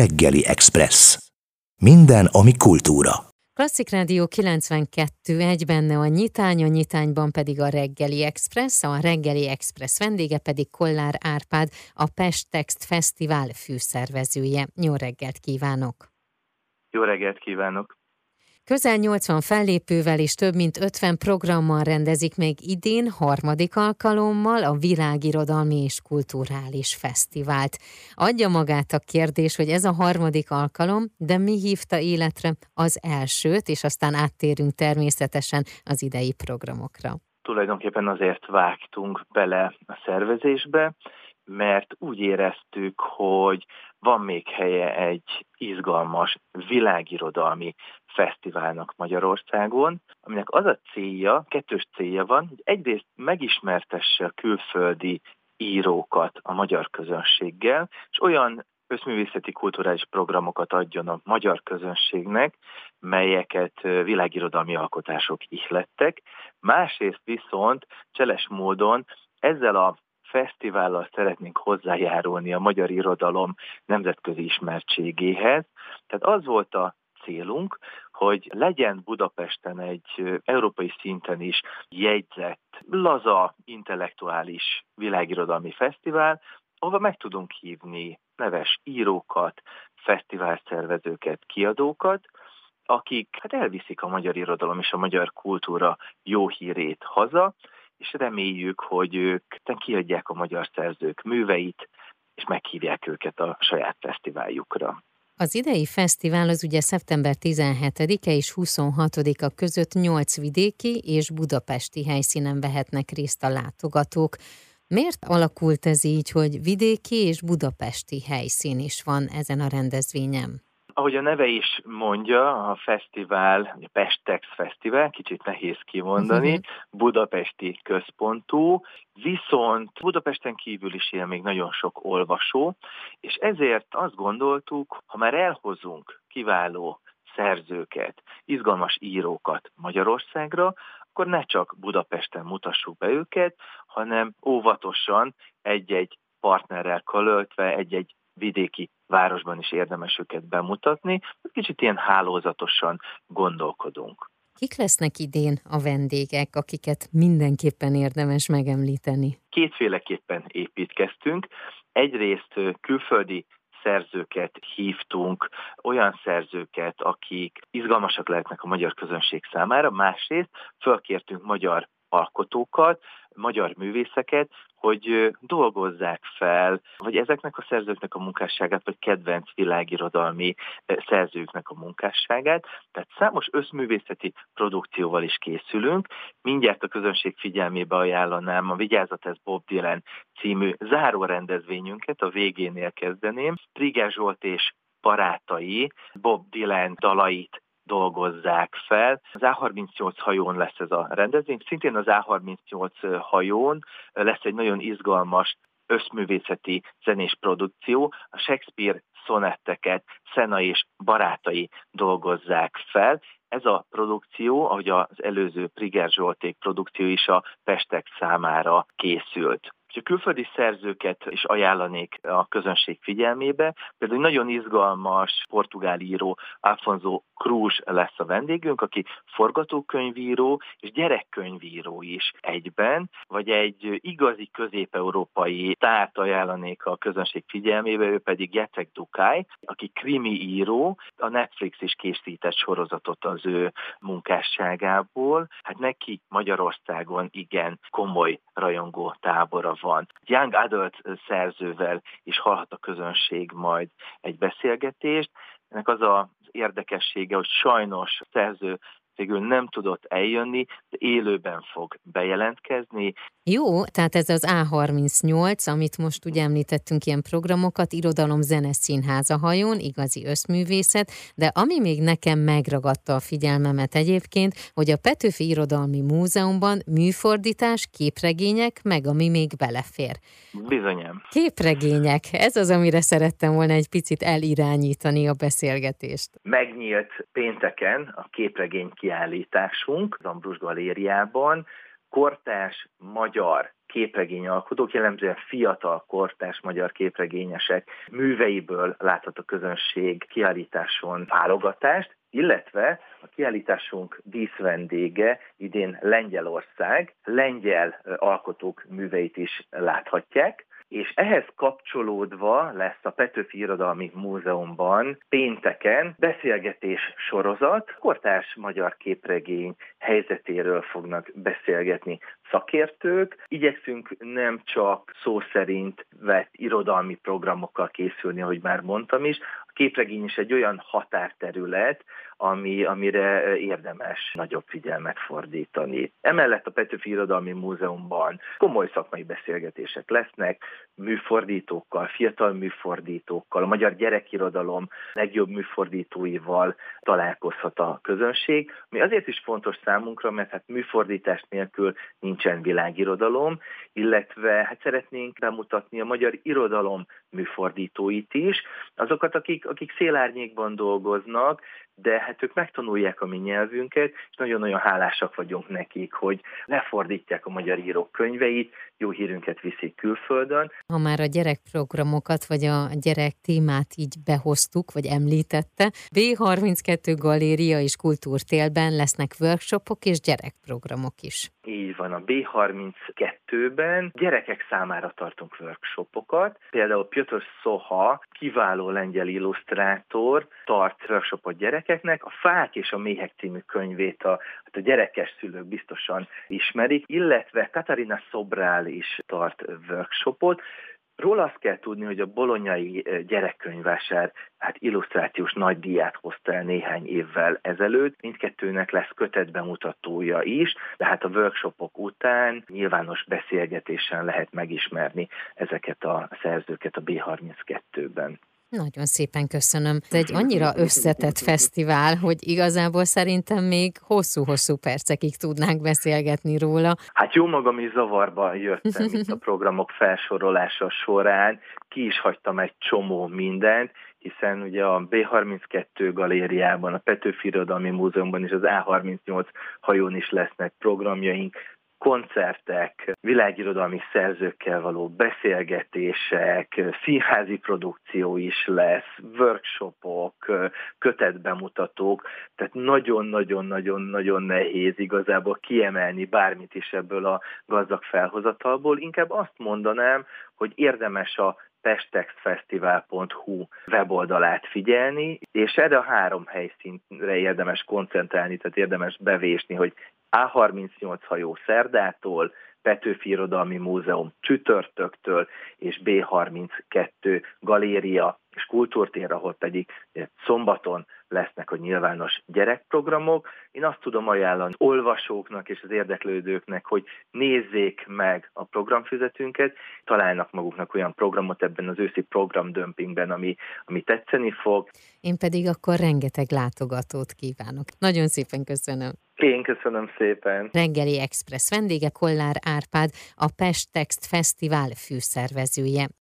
Reggeli Express. Minden, ami kultúra. Klasszik Rádió 92, egy benne a nyitány, a nyitányban pedig a Reggeli Express, a Reggeli Express vendége pedig Kollár Árpád, a Pest Text Fesztivál fűszervezője. Jó reggelt kívánok! Jó reggelt kívánok! Közel 80 fellépővel és több mint 50 programmal rendezik még idén harmadik alkalommal a Világirodalmi és Kulturális Fesztivált. Adja magát a kérdés, hogy ez a harmadik alkalom, de mi hívta életre az elsőt, és aztán áttérünk természetesen az idei programokra. Tulajdonképpen azért vágtunk bele a szervezésbe, mert úgy éreztük, hogy van még helye egy izgalmas világirodalmi fesztiválnak Magyarországon, aminek az a célja, kettős célja van, hogy egyrészt megismertesse a külföldi írókat a magyar közönséggel, és olyan összművészeti kulturális programokat adjon a magyar közönségnek, melyeket világirodalmi alkotások ihlettek. Másrészt viszont cseles módon ezzel a fesztivállal szeretnénk hozzájárulni a magyar irodalom nemzetközi ismertségéhez. Tehát az volt a célunk, hogy legyen Budapesten egy európai szinten is jegyzett, laza, intellektuális világirodalmi fesztivál, ahova meg tudunk hívni neves írókat, fesztiválszervezőket, kiadókat, akik hát elviszik a magyar irodalom és a magyar kultúra jó hírét haza, és reméljük, hogy ők kiadják a magyar szerzők műveit, és meghívják őket a saját fesztiváljukra. Az idei fesztivál az ugye szeptember 17-e és 26-a között 8 vidéki és budapesti helyszínen vehetnek részt a látogatók. Miért alakult ez így, hogy vidéki és budapesti helyszín is van ezen a rendezvényen? Ahogy a neve is mondja, a fesztivál, a Pestex Fesztivál, kicsit nehéz kimondani, uh-huh. budapesti központú, viszont Budapesten kívül is él még nagyon sok olvasó, és ezért azt gondoltuk, ha már elhozunk kiváló szerzőket, izgalmas írókat Magyarországra, akkor ne csak Budapesten mutassuk be őket, hanem óvatosan egy-egy partnerrel költve, egy-egy vidéki városban is érdemes őket bemutatni, kicsit ilyen hálózatosan gondolkodunk. Kik lesznek idén a vendégek, akiket mindenképpen érdemes megemlíteni? Kétféleképpen építkeztünk. Egyrészt külföldi szerzőket hívtunk, olyan szerzőket, akik izgalmasak lehetnek a magyar közönség számára, másrészt fölkértünk magyar alkotókat, magyar művészeket, hogy dolgozzák fel, vagy ezeknek a szerzőknek a munkásságát, vagy kedvenc világirodalmi szerzőknek a munkásságát. Tehát számos összművészeti produkcióval is készülünk. Mindjárt a közönség figyelmébe ajánlanám a Vigyázat ez Bob Dylan című záró rendezvényünket, a végénél kezdeném. Triger Zsolt és barátai Bob Dylan dalait dolgozzák fel. Az A38 hajón lesz ez a rendezvény, szintén az A38 hajón lesz egy nagyon izgalmas összművészeti zenés produkció, a Shakespeare szonetteket Szena és barátai dolgozzák fel. Ez a produkció, ahogy az előző Priger Zsolték produkció is a Pestek számára készült. A külföldi szerzőket is ajánlanék a közönség figyelmébe. Például egy nagyon izgalmas portugál író Alfonso Cruz lesz a vendégünk, aki forgatókönyvíró és gyerekkönyvíró is egyben, vagy egy igazi közép-európai tárt ajánlanék a közönség figyelmébe, ő pedig Jacek Dukai, aki krimi író, a Netflix is készített sorozatot az ő munkásságából. Hát neki Magyarországon igen komoly rajongó tábora van. Young Adult szerzővel is hallhat a közönség majd egy beszélgetést. Ennek az az érdekessége, hogy sajnos a szerző végül nem tudott eljönni, de élőben fog bejelentkezni. Jó, tehát ez az A38, amit most ugye említettünk ilyen programokat, irodalom zene színháza hajón, igazi összművészet, de ami még nekem megragadta a figyelmemet egyébként, hogy a Petőfi Irodalmi Múzeumban műfordítás, képregények, meg ami még belefér. Bizonyám. Képregények, ez az, amire szerettem volna egy picit elirányítani a beszélgetést. Megnyílt pénteken a képregény kiállításunk az Ambrus Galériában, kortás magyar képregényalkotók, jellemzően fiatal kortás magyar képregényesek műveiből láthat a közönség kiállításon válogatást, illetve a kiállításunk díszvendége idén Lengyelország, lengyel alkotók műveit is láthatják, és ehhez kapcsolódva lesz a Petőfi Irodalmi Múzeumban pénteken beszélgetés sorozat, kortárs magyar képregény helyzetéről fognak beszélgetni szakértők. Igyekszünk nem csak szó szerint vett irodalmi programokkal készülni, ahogy már mondtam is, a képregény is egy olyan határterület, ami, amire érdemes nagyobb figyelmet fordítani. Emellett a Petőfi Irodalmi Múzeumban komoly szakmai beszélgetések lesznek, műfordítókkal, fiatal műfordítókkal, a magyar gyerekirodalom legjobb műfordítóival találkozhat a közönség, ami azért is fontos számunkra, mert hát műfordítás nélkül nincsen világirodalom, illetve hát szeretnénk bemutatni a magyar irodalom műfordítóit is, azokat, akik, akik szélárnyékban dolgoznak, de hát ők megtanulják a mi nyelvünket, és nagyon-nagyon hálásak vagyunk nekik, hogy lefordítják a magyar írók könyveit, jó hírünket viszik külföldön. Ha már a gyerekprogramokat, vagy a gyerek témát így behoztuk, vagy említette, B32 Galéria és Kultúrtélben lesznek workshopok és gyerekprogramok is. Így van, a B32-ben gyerekek számára tartunk workshopokat. Például Piotr Soha, kiváló lengyel illusztrátor, tart workshopot gyerekeknek. A Fák és a Méhek című könyvét a, hát a gyerekes szülők biztosan ismerik, illetve Katarina Szobrál is tart workshopot. Róla azt kell tudni, hogy a bolonyai gyerekkönyvásár hát illusztrációs nagy díját hozta el néhány évvel ezelőtt. Mindkettőnek lesz kötetbemutatója is, de hát a workshopok után nyilvános beszélgetésen lehet megismerni ezeket a szerzőket a B32-ben. Nagyon szépen köszönöm. Ez egy annyira összetett fesztivál, hogy igazából szerintem még hosszú-hosszú percekig tudnánk beszélgetni róla. Hát jó magam is zavarba jöttem itt a programok felsorolása során, ki is hagytam egy csomó mindent, hiszen ugye a B32 galériában, a Petőfi Irodalmi Múzeumban és az A38 hajón is lesznek programjaink, koncertek, világirodalmi szerzőkkel való beszélgetések, színházi produkció is lesz, workshopok, kötetbemutatók, tehát nagyon-nagyon-nagyon-nagyon nehéz igazából kiemelni bármit is ebből a gazdag felhozatalból. Inkább azt mondanám, hogy érdemes a pestextfestival.hu weboldalát figyelni, és erre a három helyszínre érdemes koncentrálni, tehát érdemes bevésni, hogy A38 hajó szerdától, Petőfi Irodalmi Múzeum csütörtöktől, és B32 galéria és kultúrtér, ahol pedig szombaton lesznek a nyilvános gyerekprogramok. Én azt tudom ajánlani olvasóknak és az érdeklődőknek, hogy nézzék meg a programfüzetünket, találnak maguknak olyan programot ebben az őszi programdömpingben, ami, ami tetszeni fog. Én pedig akkor rengeteg látogatót kívánok. Nagyon szépen köszönöm. Én köszönöm szépen. Reggeli Express vendége Kollár Árpád, a Pest Text Fesztivál főszervezője.